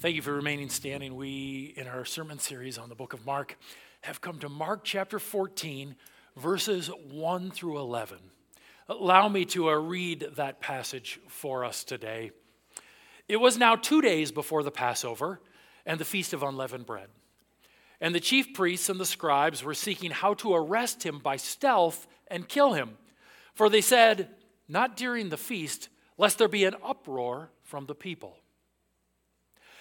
Thank you for remaining standing. We, in our sermon series on the book of Mark, have come to Mark chapter 14, verses 1 through 11. Allow me to uh, read that passage for us today. It was now two days before the Passover and the Feast of Unleavened Bread. And the chief priests and the scribes were seeking how to arrest him by stealth and kill him. For they said, Not during the feast, lest there be an uproar from the people.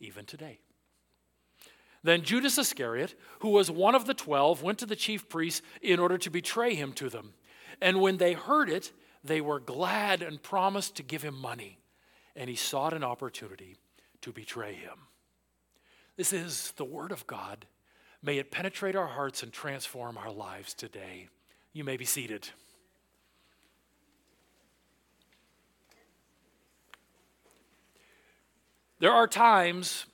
even today. Then Judas Iscariot, who was one of the twelve, went to the chief priests in order to betray him to them. And when they heard it, they were glad and promised to give him money. And he sought an opportunity to betray him. This is the word of God. May it penetrate our hearts and transform our lives today. You may be seated. There are times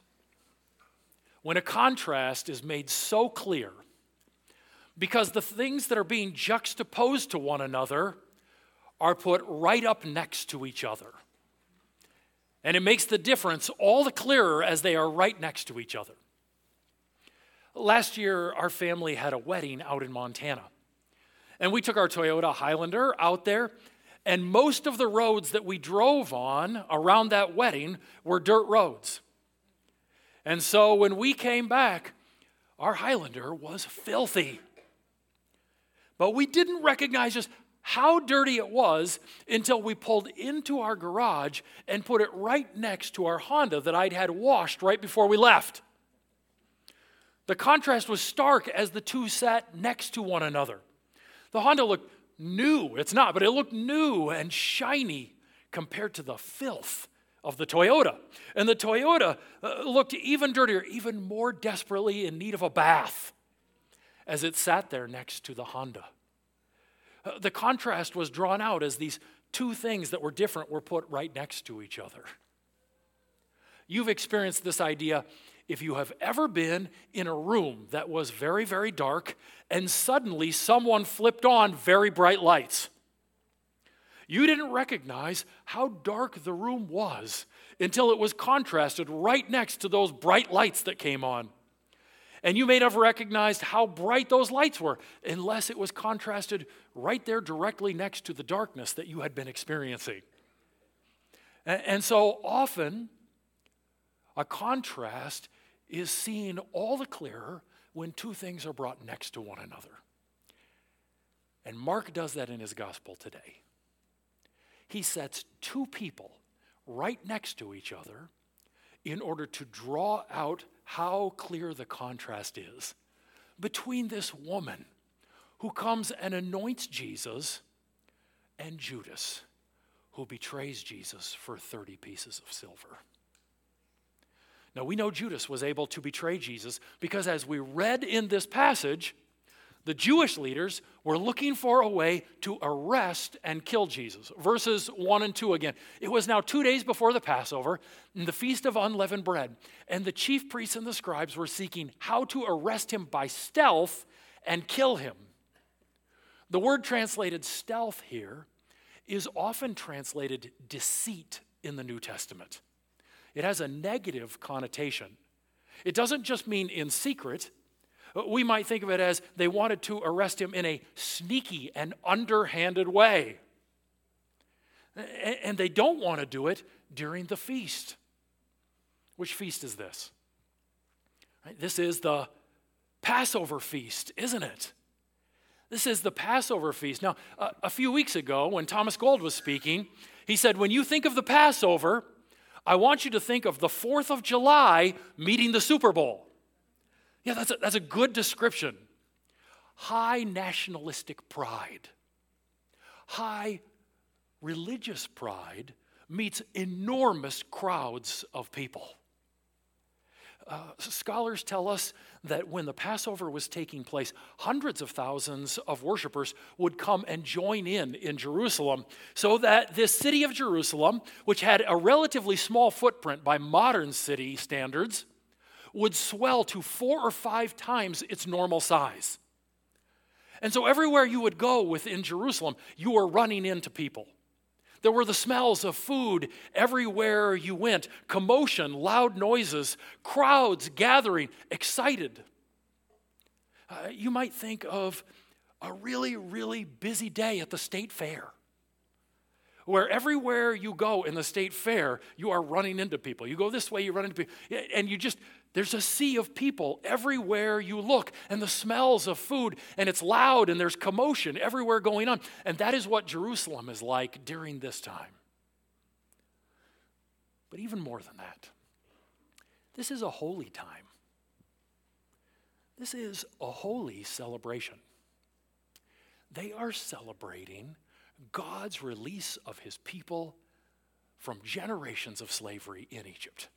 when a contrast is made so clear because the things that are being juxtaposed to one another are put right up next to each other. And it makes the difference all the clearer as they are right next to each other. Last year, our family had a wedding out in Montana. And we took our Toyota Highlander out there and most of the roads that we drove on around that wedding were dirt roads. And so when we came back, our Highlander was filthy. But we didn't recognize just how dirty it was until we pulled into our garage and put it right next to our Honda that I'd had washed right before we left. The contrast was stark as the two sat next to one another. The Honda looked new. It's not, but it looked new and shiny compared to the filth of the Toyota. And the Toyota uh, looked even dirtier, even more desperately in need of a bath as it sat there next to the Honda. Uh, the contrast was drawn out as these two things that were different were put right next to each other. You've experienced this idea if you have ever been in a room that was very, very dark and suddenly someone flipped on very bright lights. You didn't recognize how dark the room was until it was contrasted right next to those bright lights that came on. And you may not have recognized how bright those lights were unless it was contrasted right there directly next to the darkness that you had been experiencing. And so often, a contrast is seen all the clearer when two things are brought next to one another. And Mark does that in his gospel today. He sets two people right next to each other in order to draw out how clear the contrast is between this woman who comes and anoints Jesus and Judas who betrays Jesus for 30 pieces of silver. Now, we know Judas was able to betray Jesus because, as we read in this passage, the Jewish leaders were looking for a way to arrest and kill Jesus. Verses 1 and 2 again. It was now two days before the Passover, in the Feast of Unleavened Bread, and the chief priests and the scribes were seeking how to arrest him by stealth and kill him. The word translated stealth here is often translated deceit in the New Testament it has a negative connotation. It doesn't just mean in secret. We might think of it as they wanted to arrest him in a sneaky and underhanded way. And they don't want to do it during the feast. Which feast is this? This is the Passover feast, isn't it? This is the Passover feast. Now, a few weeks ago, when Thomas Gold was speaking, he said, When you think of the Passover, I want you to think of the 4th of July meeting the Super Bowl. Yeah, that's a, that's a good description. High nationalistic pride, high religious pride meets enormous crowds of people. Uh, scholars tell us that when the Passover was taking place, hundreds of thousands of worshipers would come and join in in Jerusalem, so that this city of Jerusalem, which had a relatively small footprint by modern city standards, would swell to four or five times its normal size. And so everywhere you would go within Jerusalem, you were running into people. There were the smells of food everywhere you went, commotion, loud noises, crowds gathering, excited. Uh, you might think of a really, really busy day at the state fair, where everywhere you go in the state fair, you are running into people. You go this way, you run into people, and you just there's a sea of people everywhere you look, and the smells of food, and it's loud, and there's commotion everywhere going on. And that is what Jerusalem is like during this time. But even more than that, this is a holy time. This is a holy celebration. They are celebrating God's release of his people from generations of slavery in Egypt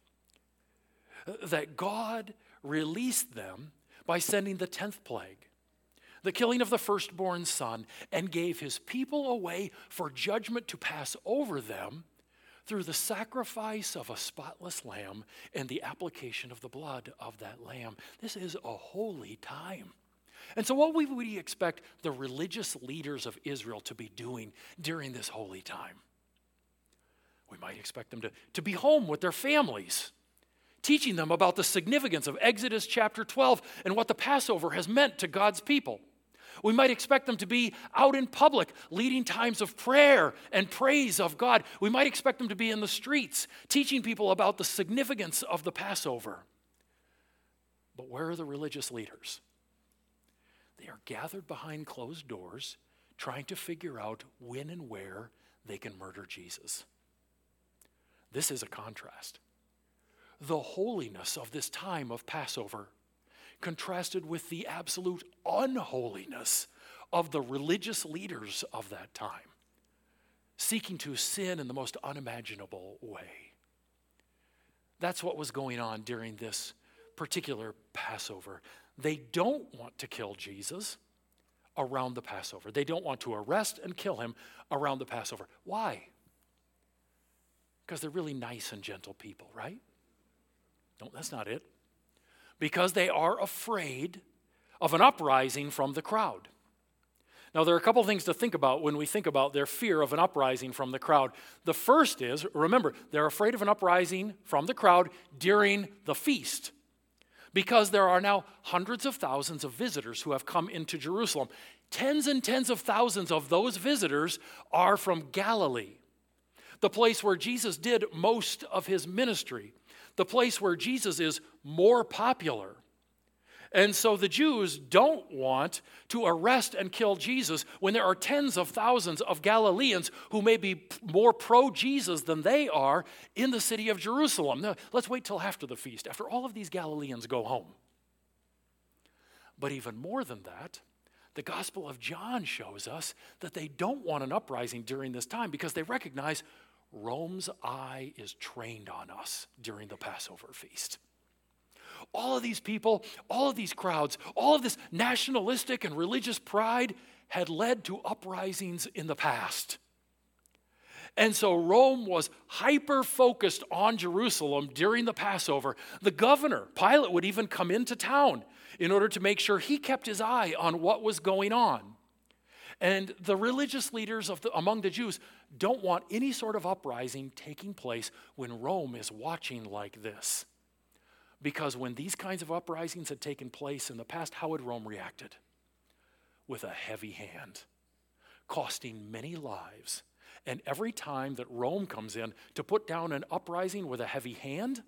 that God released them by sending the 10th plague, the killing of the firstborn son, and gave his people away for judgment to pass over them through the sacrifice of a spotless lamb and the application of the blood of that lamb. This is a holy time. And so, what would we expect the religious leaders of Israel to be doing during this holy time? We might expect them to, to be home with their families teaching them about the significance of Exodus chapter 12 and what the Passover has meant to God's people. We might expect them to be out in public, leading times of prayer and praise of God. We might expect them to be in the streets, teaching people about the significance of the Passover. But where are the religious leaders? They are gathered behind closed doors, trying to figure out when and where they can murder Jesus. This is a contrast the holiness of this time of Passover contrasted with the absolute unholiness of the religious leaders of that time, seeking to sin in the most unimaginable way. That's what was going on during this particular Passover. They don't want to kill Jesus around the Passover. They don't want to arrest and kill him around the Passover. Why? Because they're really nice and gentle people, right? No, that's not it. Because they are afraid of an uprising from the crowd. Now, there are a couple things to think about when we think about their fear of an uprising from the crowd. The first is remember, they're afraid of an uprising from the crowd during the feast because there are now hundreds of thousands of visitors who have come into Jerusalem. Tens and tens of thousands of those visitors are from Galilee, the place where Jesus did most of his ministry the place where Jesus is more popular. And so the Jews don't want to arrest and kill Jesus when there are tens of thousands of Galileans who may be more pro Jesus than they are in the city of Jerusalem. Now, let's wait till after the feast, after all of these Galileans go home. But even more than that, the Gospel of John shows us that they don't want an uprising during this time because they recognize Rome's eye is trained on us during the Passover feast. All of these people, all of these crowds, all of this nationalistic and religious pride had led to uprisings in the past. And so Rome was hyper focused on Jerusalem during the Passover. The governor, Pilate, would even come into town in order to make sure he kept his eye on what was going on. And the religious leaders of the, among the Jews don't want any sort of uprising taking place when Rome is watching like this. Because when these kinds of uprisings had taken place in the past, how had Rome reacted? With a heavy hand, costing many lives. And every time that Rome comes in to put down an uprising with a heavy hand,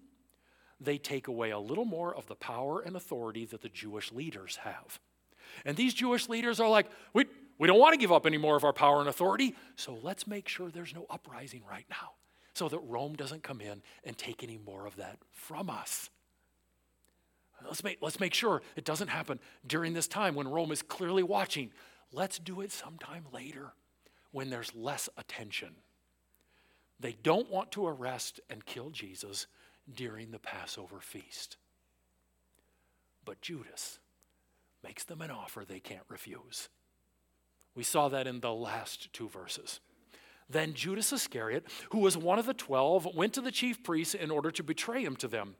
they take away a little more of the power and authority that the Jewish leaders have. And these Jewish leaders are like, we, we don't want to give up any more of our power and authority, so let's make sure there's no uprising right now so that Rome doesn't come in and take any more of that from us. Let's make, let's make sure it doesn't happen during this time when Rome is clearly watching. Let's do it sometime later when there's less attention. They don't want to arrest and kill Jesus during the Passover feast. But Judas makes them an offer they can't refuse. We saw that in the last two verses. Then Judas Iscariot, who was one of the twelve, went to the chief priests in order to betray him to them.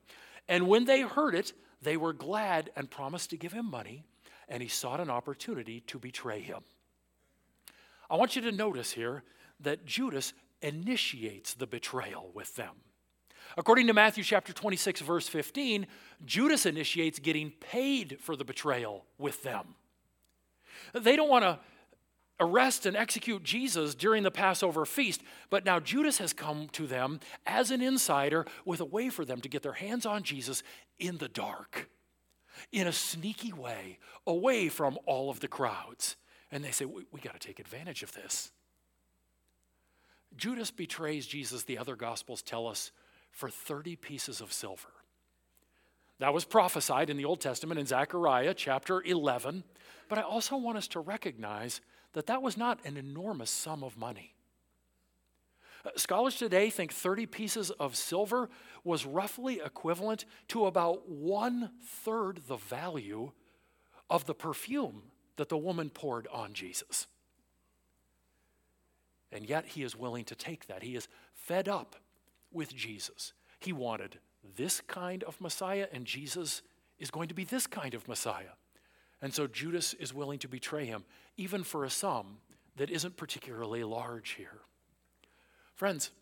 And when they heard it, they were glad and promised to give him money, and he sought an opportunity to betray him. I want you to notice here that Judas initiates the betrayal with them. According to Matthew chapter 26, verse 15, Judas initiates getting paid for the betrayal with them. They don't want to arrest and execute Jesus during the Passover feast, but now Judas has come to them as an insider with a way for them to get their hands on Jesus in the dark, in a sneaky way, away from all of the crowds. And they say, We, we got to take advantage of this. Judas betrays Jesus, the other gospels tell us, for 30 pieces of silver. That was prophesied in the Old Testament in Zechariah chapter 11. But I also want us to recognize that that was not an enormous sum of money. Uh, scholars today think 30 pieces of silver was roughly equivalent to about one third the value of the perfume that the woman poured on Jesus. And yet he is willing to take that. He is fed up with Jesus. He wanted this kind of Messiah, and Jesus is going to be this kind of Messiah. And so Judas is willing to betray him, even for a sum that isn't particularly large here. Friends,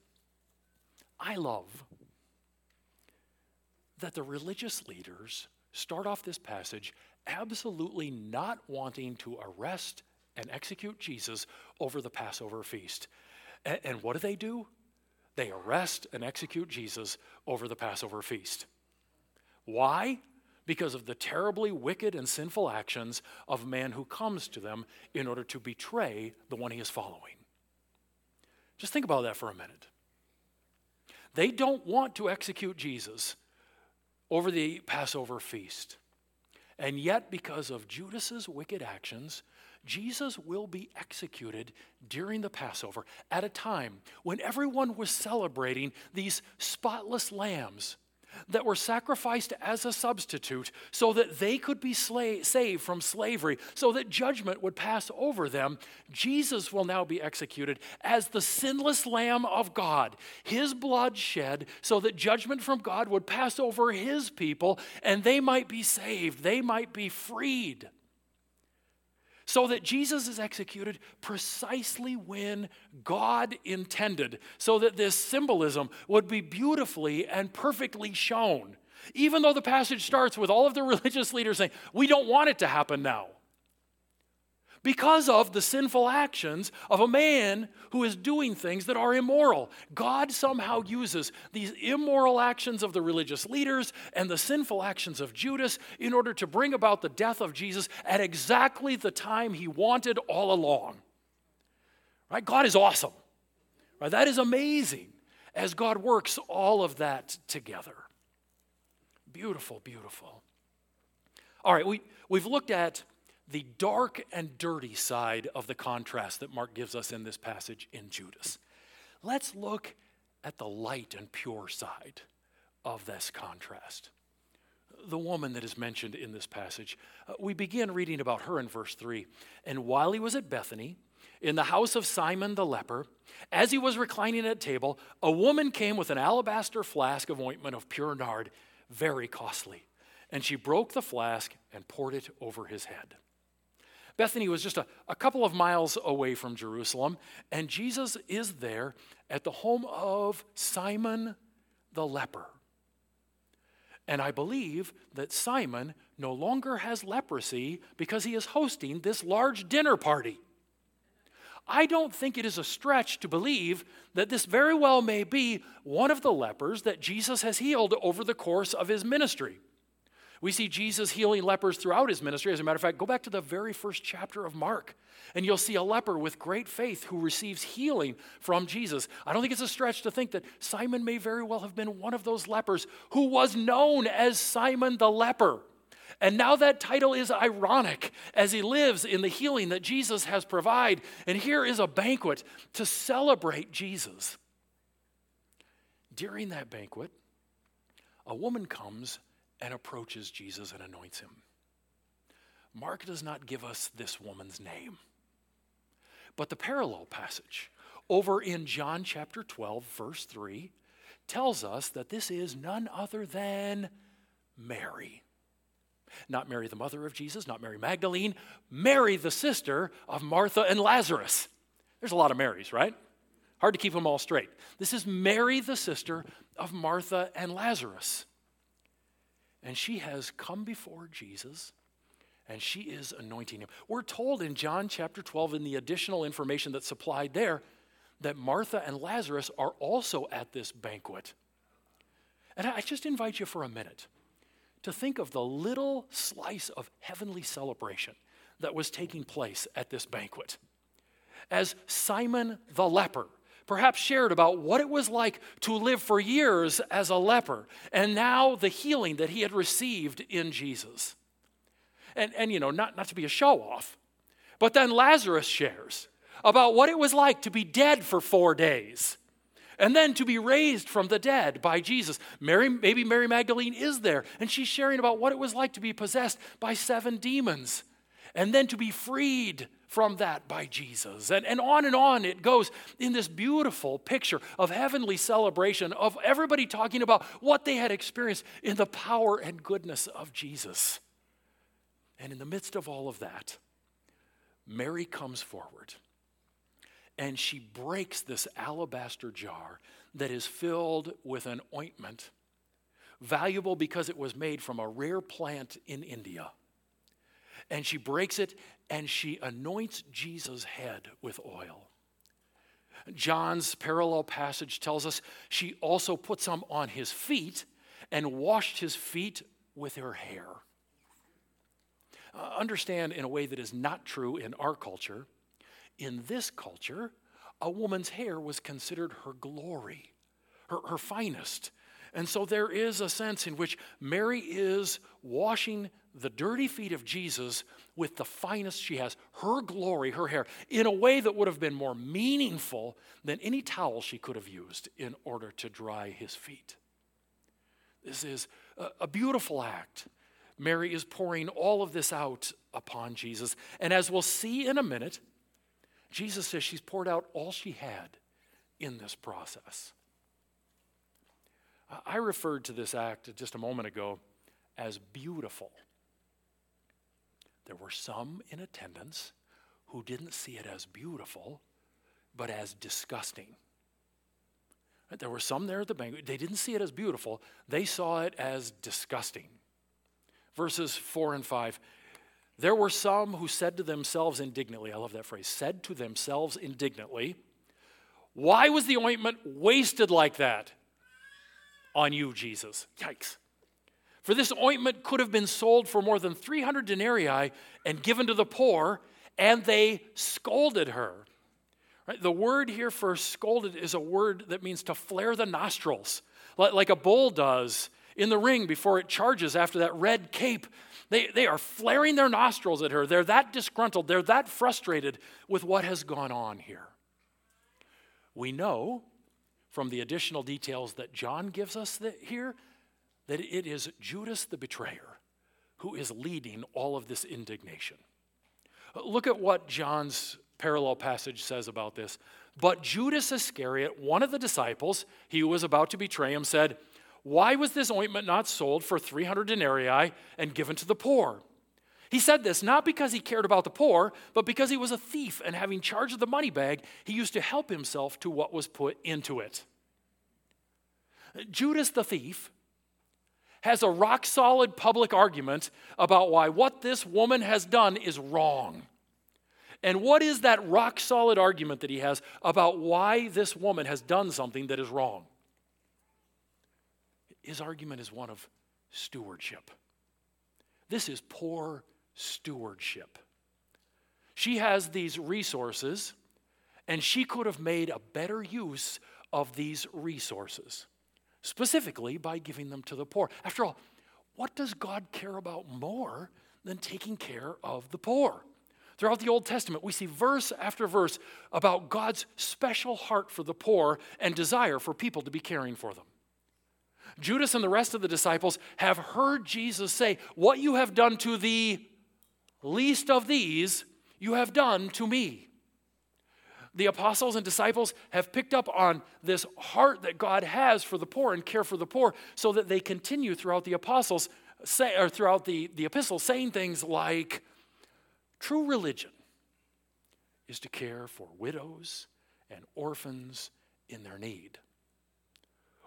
I love that the religious leaders start off this passage absolutely not wanting to arrest and execute Jesus over the Passover feast. And, what do they do? They arrest and execute Jesus over the Passover feast. Why? Because of the terribly wicked and sinful actions of a man who comes to them in order to betray the one he is following. Just think about that for a minute. They don't want to execute Jesus over the Passover feast. And yet, because of Judas's wicked actions, Jesus will be executed during the Passover at a time when everyone was celebrating these spotless lambs that were sacrificed as a substitute so that they could be saved from slavery, so that judgment would pass over them. Jesus will now be executed as the sinless Lamb of God, his blood shed so that judgment from God would pass over his people and they might be saved, they might be freed so that Jesus is executed precisely when God intended, so that this symbolism would be beautifully and perfectly shown. Even though the passage starts with all of the religious leaders saying, We don't want it to happen now because of the sinful actions of a man who is doing things that are immoral. God somehow uses these immoral actions of the religious leaders and the sinful actions of Judas in order to bring about the death of Jesus at exactly the time he wanted all along. Right? God is awesome. Right? That is amazing as God works all of that together. Beautiful, beautiful. All right, we, we've looked at the dark and dirty side of the contrast that Mark gives us in this passage in Judas. Let's look at the light and pure side of this contrast. The woman that is mentioned in this passage, uh, we begin reading about her in verse 3. And while he was at Bethany, in the house of Simon the leper, as he was reclining at table, a woman came with an alabaster flask of ointment of pure nard, very costly. And she broke the flask and poured it over his head. Bethany was just a, a couple of miles away from Jerusalem, and Jesus is there at the home of Simon the leper. And I believe that Simon no longer has leprosy because he is hosting this large dinner party. I don't think it is a stretch to believe that this very well may be one of the lepers that Jesus has healed over the course of his ministry. We see Jesus healing lepers throughout his ministry. As a matter of fact, go back to the very first chapter of Mark, and you'll see a leper with great faith who receives healing from Jesus. I don't think it's a stretch to think that Simon may very well have been one of those lepers who was known as Simon the leper. And now that title is ironic as he lives in the healing that Jesus has provided. And here is a banquet to celebrate Jesus. During that banquet, a woman comes and approaches Jesus and anoints him. Mark does not give us this woman's name. But the parallel passage over in John chapter 12, verse 3, tells us that this is none other than Mary. Not Mary, the mother of Jesus, not Mary Magdalene, Mary, the sister of Martha and Lazarus. There's a lot of Marys, right? Hard to keep them all straight. This is Mary, the sister of Martha and Lazarus. And she has come before Jesus and she is anointing him. We're told in John chapter 12, in the additional information that's supplied there, that Martha and Lazarus are also at this banquet. And I just invite you for a minute to think of the little slice of heavenly celebration that was taking place at this banquet. As Simon the leper perhaps shared about what it was like to live for years as a leper and now the healing that he had received in Jesus. And, and you know, not, not to be a show off, but then Lazarus shares about what it was like to be dead for four days and then to be raised from the dead by Jesus. Mary, maybe Mary Magdalene is there, and she's sharing about what it was like to be possessed by seven demons, and then to be freed from that by Jesus. And, and on and on it goes in this beautiful picture of heavenly celebration of everybody talking about what they had experienced in the power and goodness of Jesus. And in the midst of all of that, Mary comes forward and she breaks this alabaster jar that is filled with an ointment, valuable because it was made from a rare plant in India. And she breaks it and she anoints Jesus' head with oil. John's parallel passage tells us she also put some on his feet and washed his feet with her hair. Uh, understand in a way that is not true in our culture in this culture, a woman's hair was considered her glory, her, her finest. And so there is a sense in which Mary is washing the dirty feet of Jesus with the finest she has, her glory, her hair, in a way that would have been more meaningful than any towel she could have used in order to dry his feet. This is a, beautiful act. Mary is pouring all of this out upon Jesus. And as we'll see in a minute, Jesus says she's poured out all she had in this process. I referred to this act just a moment ago as beautiful. There were some in attendance who didn't see it as beautiful, but as disgusting. There were some there at the banquet, they didn't see it as beautiful, they saw it as disgusting. Verses 4 and 5 there were some who said to themselves indignantly, I love that phrase, said to themselves indignantly, Why was the ointment wasted like that on you, Jesus? Yikes. For this ointment could have been sold for more than 300 denarii and given to the poor, and they scolded her. Right? The word here for scolded is a word that means to flare the nostrils, like a bull does in the ring before it charges after that red cape they, they are flaring their nostrils at her. They're that disgruntled. They're that frustrated with what has gone on here. We know from the additional details that John gives us here that it is Judas the betrayer who is leading all of this indignation. Look at what John's parallel passage says about this. But Judas Iscariot, one of the disciples, he who was about to betray him, said, why was this ointment not sold for 300 denarii and given to the poor? He said this not because he cared about the poor, but because he was a thief, and having charge of the money bag, he used to help himself to what was put into it. Judas the thief has a rock solid public argument about why what this woman has done is wrong. And what is that rock solid argument that he has about why this woman has done something that is wrong? His argument is one of stewardship. This is poor stewardship. She has these resources, and she could have made a better use of these resources, specifically by giving them to the poor. After all, what does God care about more than taking care of the poor? Throughout the Old Testament, we see verse after verse about God's special heart for the poor and desire for people to be caring for them. Judas and the rest of the disciples have heard Jesus say, What you have done to the least of these, you have done to me. The apostles and disciples have picked up on this heart that God has for the poor and care for the poor so that they continue throughout the apostles say, or throughout the, the epistles saying things like true religion is to care for widows and orphans in their need.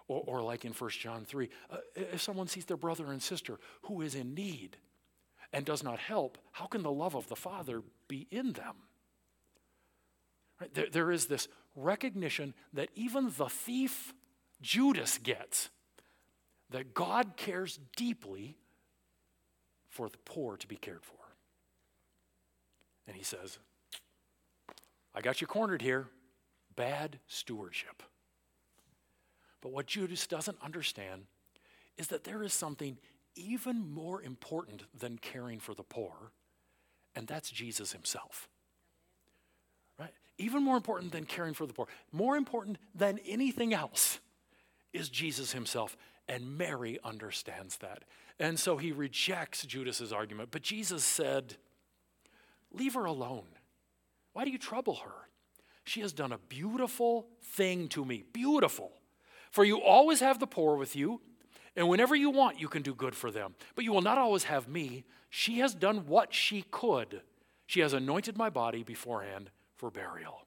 Or, or like in 1 John 3, uh, if someone sees their brother and sister who is in need and does not help, how can the love of the Father be in them? Right? There, there is this recognition that even the thief Judas gets that God cares deeply for the poor to be cared for. And he says, I got you cornered here. Bad stewardship. But what Judas doesn't understand is that there is something even more important than caring for the poor, and that's Jesus himself. Even more important than caring for the poor, more important than anything else is Jesus himself. And Mary understands that. And so he rejects Judas's argument. But Jesus said, Leave her alone. Why do you trouble her? She has done a beautiful thing to me. Beautiful. For you always have the poor with you, and whenever you want, you can do good for them. But you will not always have me. She has done what she could. She has anointed my body beforehand for burial.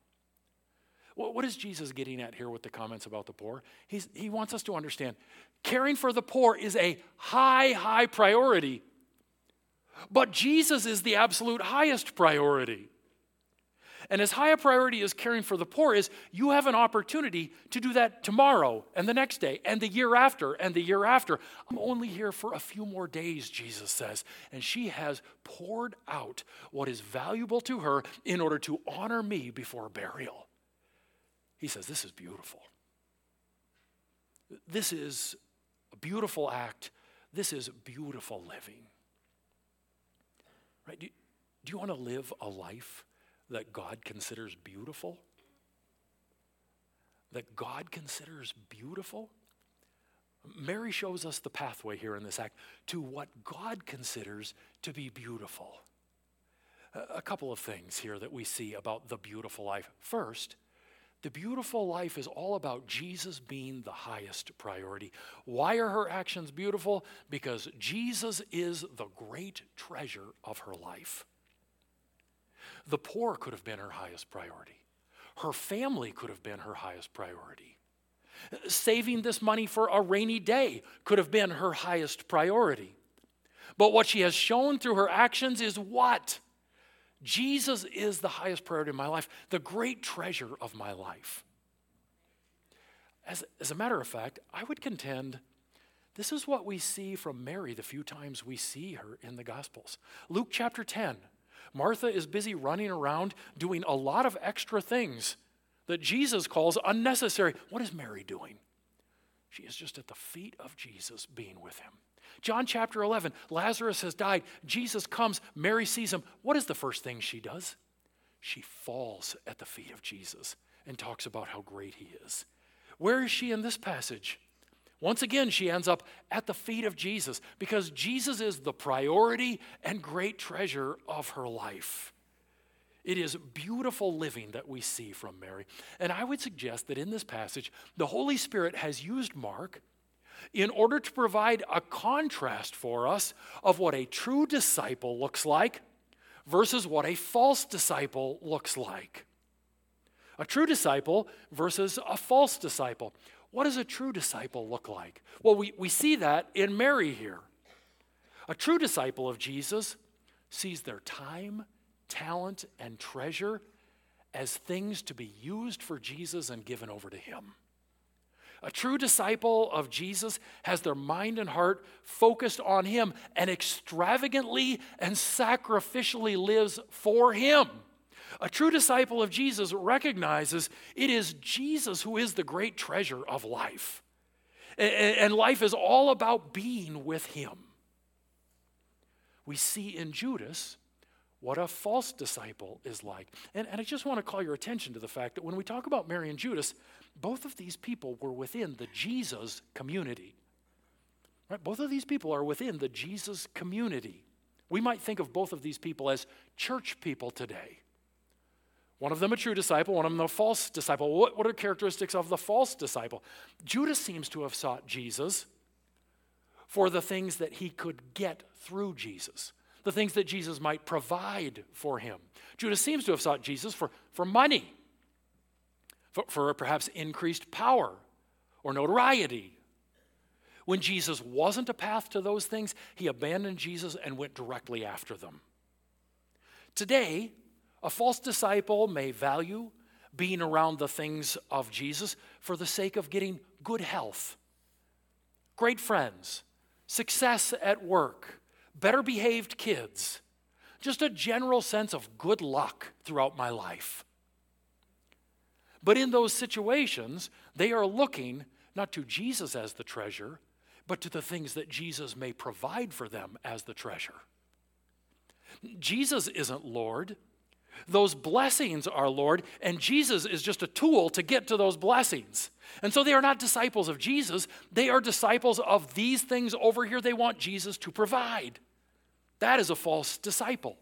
What is Jesus getting at here with the comments about the poor? He's, he wants us to understand caring for the poor is a high, high priority, but Jesus is the absolute highest priority. And as high a priority as caring for the poor is, you have an opportunity to do that tomorrow and the next day and the year after and the year after. I'm only here for a few more days, Jesus says. And she has poured out what is valuable to her in order to honor me before burial. He says, This is beautiful. This is a beautiful act. This is beautiful living. Right? Do, do you want to live a life that God considers beautiful? That God considers beautiful? Mary shows us the pathway here in this act to what God considers to be beautiful. A couple of things here that we see about the beautiful life. First, the beautiful life is all about Jesus being the highest priority. Why are her actions beautiful? Because Jesus is the great treasure of her life. The poor could have been her highest priority. Her family could have been her highest priority. Saving this money for a rainy day could have been her highest priority. But what she has shown through her actions is what? Jesus is the highest priority in my life, the great treasure of my life. As, as a matter of fact, I would contend this is what we see from Mary the few times we see her in the Gospels. Luke chapter 10, Martha is busy running around doing a lot of extra things that Jesus calls unnecessary. What is Mary doing? She is just at the feet of Jesus being with him. John chapter 11, Lazarus has died. Jesus comes, Mary sees him. What is the first thing she does? She falls at the feet of Jesus and talks about how great he is. Where is she in this passage? Once again, she ends up at the feet of Jesus because Jesus is the priority and great treasure of her life. It is beautiful living that we see from Mary. And I would suggest that in this passage, the Holy Spirit has used Mark in order to provide a contrast for us of what a true disciple looks like versus what a false disciple looks like. A true disciple versus a false disciple. What does a true disciple look like? Well, we, we see that in Mary here. A true disciple of Jesus sees their time, talent, and treasure as things to be used for Jesus and given over to Him. A true disciple of Jesus has their mind and heart focused on Him and extravagantly and sacrificially lives for Him. A true disciple of Jesus recognizes it is Jesus who is the great treasure of life. And life is all about being with Him. We see in Judas what a false disciple is like. And, and I just want to call your attention to the fact that when we talk about Mary and Judas, both of these people were within the Jesus community. Right? Both of these people are within the Jesus community. We might think of both of these people as church people today. One of them a true disciple, one of them a false disciple. What, what are characteristics of the false disciple? Judas seems to have sought Jesus for the things that he could get through Jesus, the things that Jesus might provide for him. Judas seems to have sought Jesus for, for money for, for perhaps increased power or notoriety. When Jesus wasn't a path to those things, he abandoned Jesus and went directly after them. Today, a false disciple may value being around the things of Jesus for the sake of getting good health, great friends, success at work, better behaved kids, just a general sense of good luck throughout my life. But in those situations, they are looking not to Jesus as the treasure, but to the things that Jesus may provide for them as the treasure. Jesus isn't Lord. Those blessings are Lord, and Jesus is just a tool to get to those blessings. And so they are not disciples of Jesus, they are disciples of these things over here they want Jesus to provide. That is a false disciple.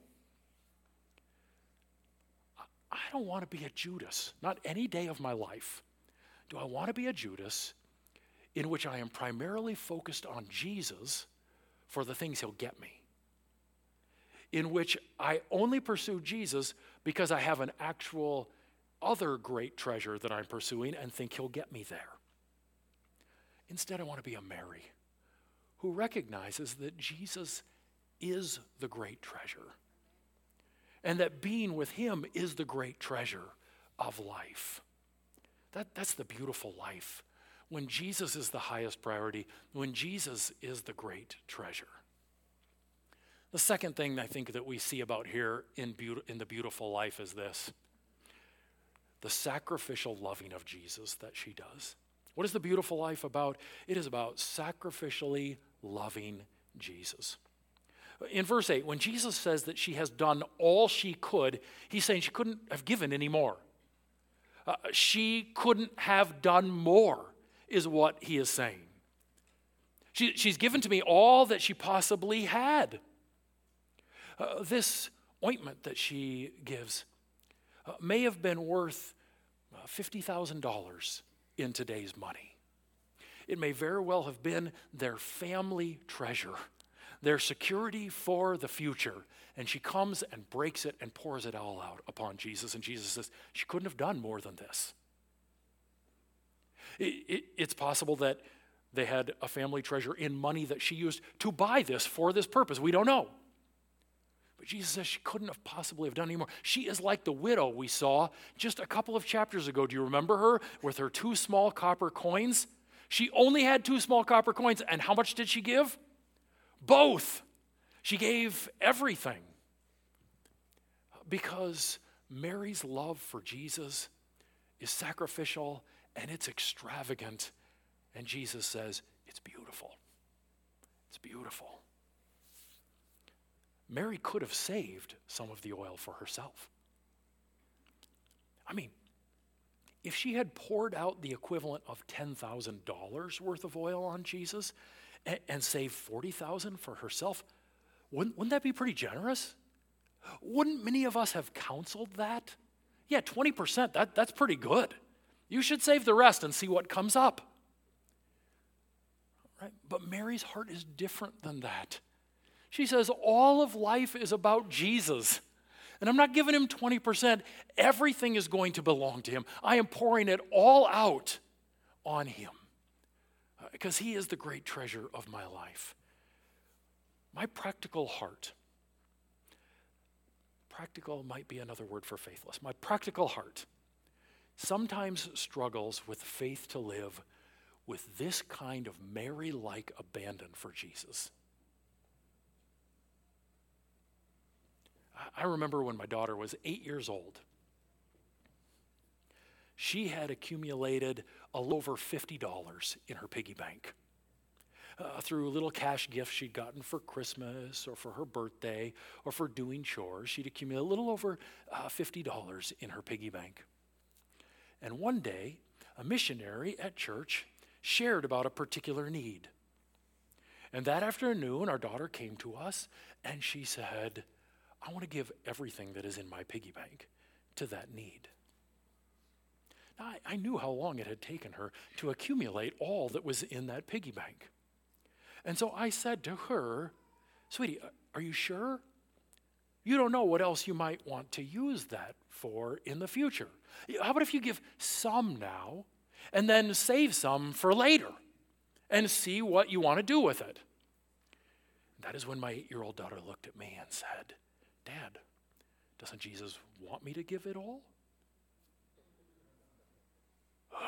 I don't want to be a Judas, not any day of my life. Do I want to be a Judas in which I am primarily focused on Jesus for the things he'll get me? In which I only pursue Jesus because I have an actual other great treasure that I'm pursuing and think he'll get me there. Instead, I want to be a Mary who recognizes that Jesus is the great treasure and that being with Him is the great treasure of life. That, that's the beautiful life. When Jesus is the highest priority, when Jesus is the great treasure. The second thing I think that we see about here in, be- in the beautiful life is this the sacrificial loving of Jesus that she does. What is the beautiful life about? It is about sacrificially loving Jesus. In verse 8, when Jesus says that she has done all she could, he's saying she couldn't have given any more. Uh, she couldn't have done more, is what he is saying. She, she's given to me all that she possibly had. Uh, this ointment that she gives uh, may have been worth uh, $50,000 in today's money. It may very well have been their family treasure their security for the future. And she comes and breaks it and pours it all out upon Jesus. And Jesus says, She couldn't have done more than this. It, it, it's possible that they had a family treasure in money that she used to buy this for this purpose. We don't know. But Jesus says she couldn't have possibly have done any more. She is like the widow we saw just a couple of chapters ago. Do you remember her with her two small copper coins? She only had two small copper coins, and how much did she give? Both. She gave everything. Because Mary's love for Jesus is sacrificial and it's extravagant. And Jesus says, it's beautiful. It's beautiful. Mary could have saved some of the oil for herself. I mean, if she had poured out the equivalent of $10,000 worth of oil on Jesus, and, and save 40,000 for herself, wouldn't, wouldn't that be pretty generous? Wouldn't many of us have counseled that? Yeah, 20%, that, that's pretty good. You should save the rest and see what comes up. Right? But Mary's heart is different than that. She says, All of life is about Jesus. And I'm not giving him 20%. Everything is going to belong to him. I am pouring it all out on him uh, because He is the great treasure of my life. My practical heart, practical might be another word for faithless. My practical heart sometimes struggles with faith to live with this kind of Mary like abandon for Jesus. I remember when my daughter was eight years old, she had accumulated a little over $50 in her piggy bank. Uh, through little cash gifts she'd gotten for Christmas or for her birthday or for doing chores, she'd accumulated a little over uh, $50 in her piggy bank. And one day, a missionary at church shared about a particular need. And that afternoon, our daughter came to us and she said, I want to give everything that is in my piggy bank to that need. Now, I, I knew how long it had taken her to accumulate all that was in that piggy bank. And so I said to her, Sweetie, uh, are you sure? You don't know what else you might want to use that for in the future. How about if you give some now and then save some for later and see what you want to do with it? That is when my eight year old daughter looked at me and said, Dad, doesn't Jesus want me to give it all?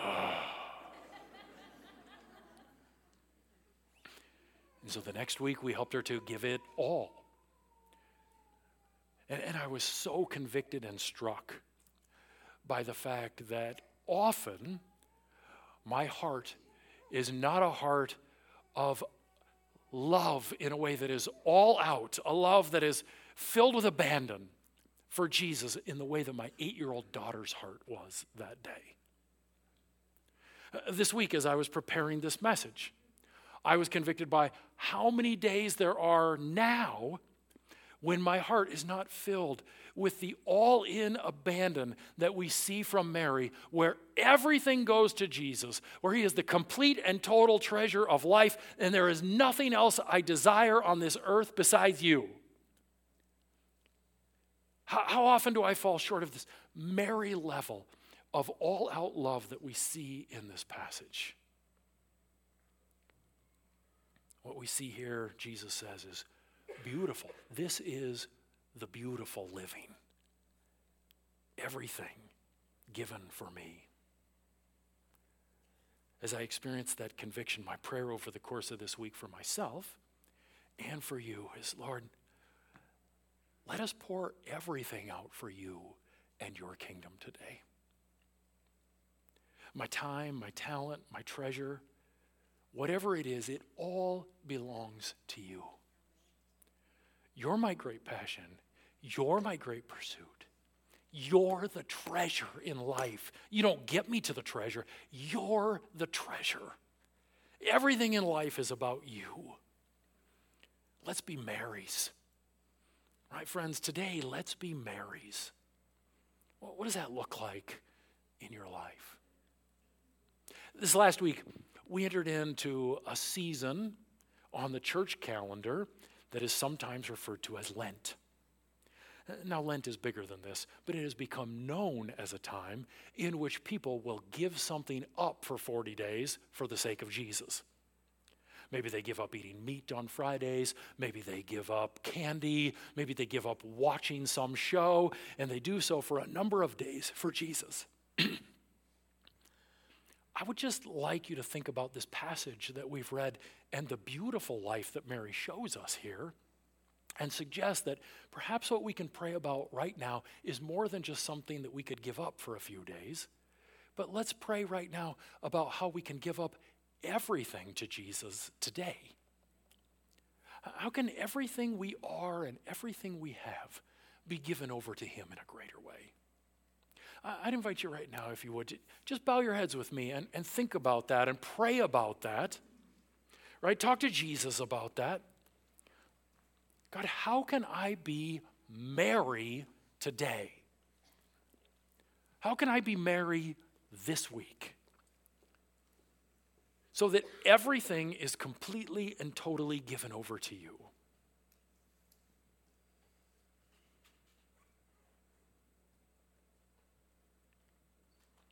and so the next week we helped her to give it all. And, and I was so convicted and struck by the fact that often my heart is not a heart of love in a way that is all out, a love that is filled with abandon for Jesus in the way that my eight year old daughter's heart was that day. Uh, this week, as I was preparing this message, I was convicted by how many days there are now when my heart is not filled with the all in abandon that we see from Mary, where everything goes to Jesus, where he is the complete and total treasure of life, and there is nothing else I desire on this earth besides you. How, how often do I fall short of this Mary level of all out love that we see in this passage? What we see here, Jesus says, is beautiful. This is the beautiful living. Everything given for me. As I experienced that conviction, my prayer over the course of this week for myself and for you is Lord, let us pour everything out for you and your kingdom today. My time, my talent, my treasure, whatever it is, it all belongs to you. You're my great passion. You're my great pursuit. You're the treasure in life. You don't get me to the treasure, you're the treasure. Everything in life is about you. Let's be Marys. Right, friends, today, let's be Marys. What does that look like in your life? This last week, we entered into a season on the church calendar that is sometimes referred to as Lent. Now, Lent is bigger than this, but it has become known as a time in which people will give something up for 40 days for the sake of Jesus. Maybe they give up eating meat on Fridays. Maybe they give up candy. Maybe they give up watching some show, and they do so for a number of days for Jesus. I would just like you to think about this passage that we've read and the beautiful life that Mary shows us here and suggest that perhaps what we can pray about right now is more than just something that we could give up for a few days. But let's pray right now about how we can give up everything to Jesus today. How can everything we are and everything we have be given over to Him in a greater way? I'd invite you right now, if you would, just bow your heads with me and, and think about that and pray about that. Right? Talk to Jesus about that. God, how can I be Mary today? How can I be Mary this week? So that everything is completely and totally given over to you.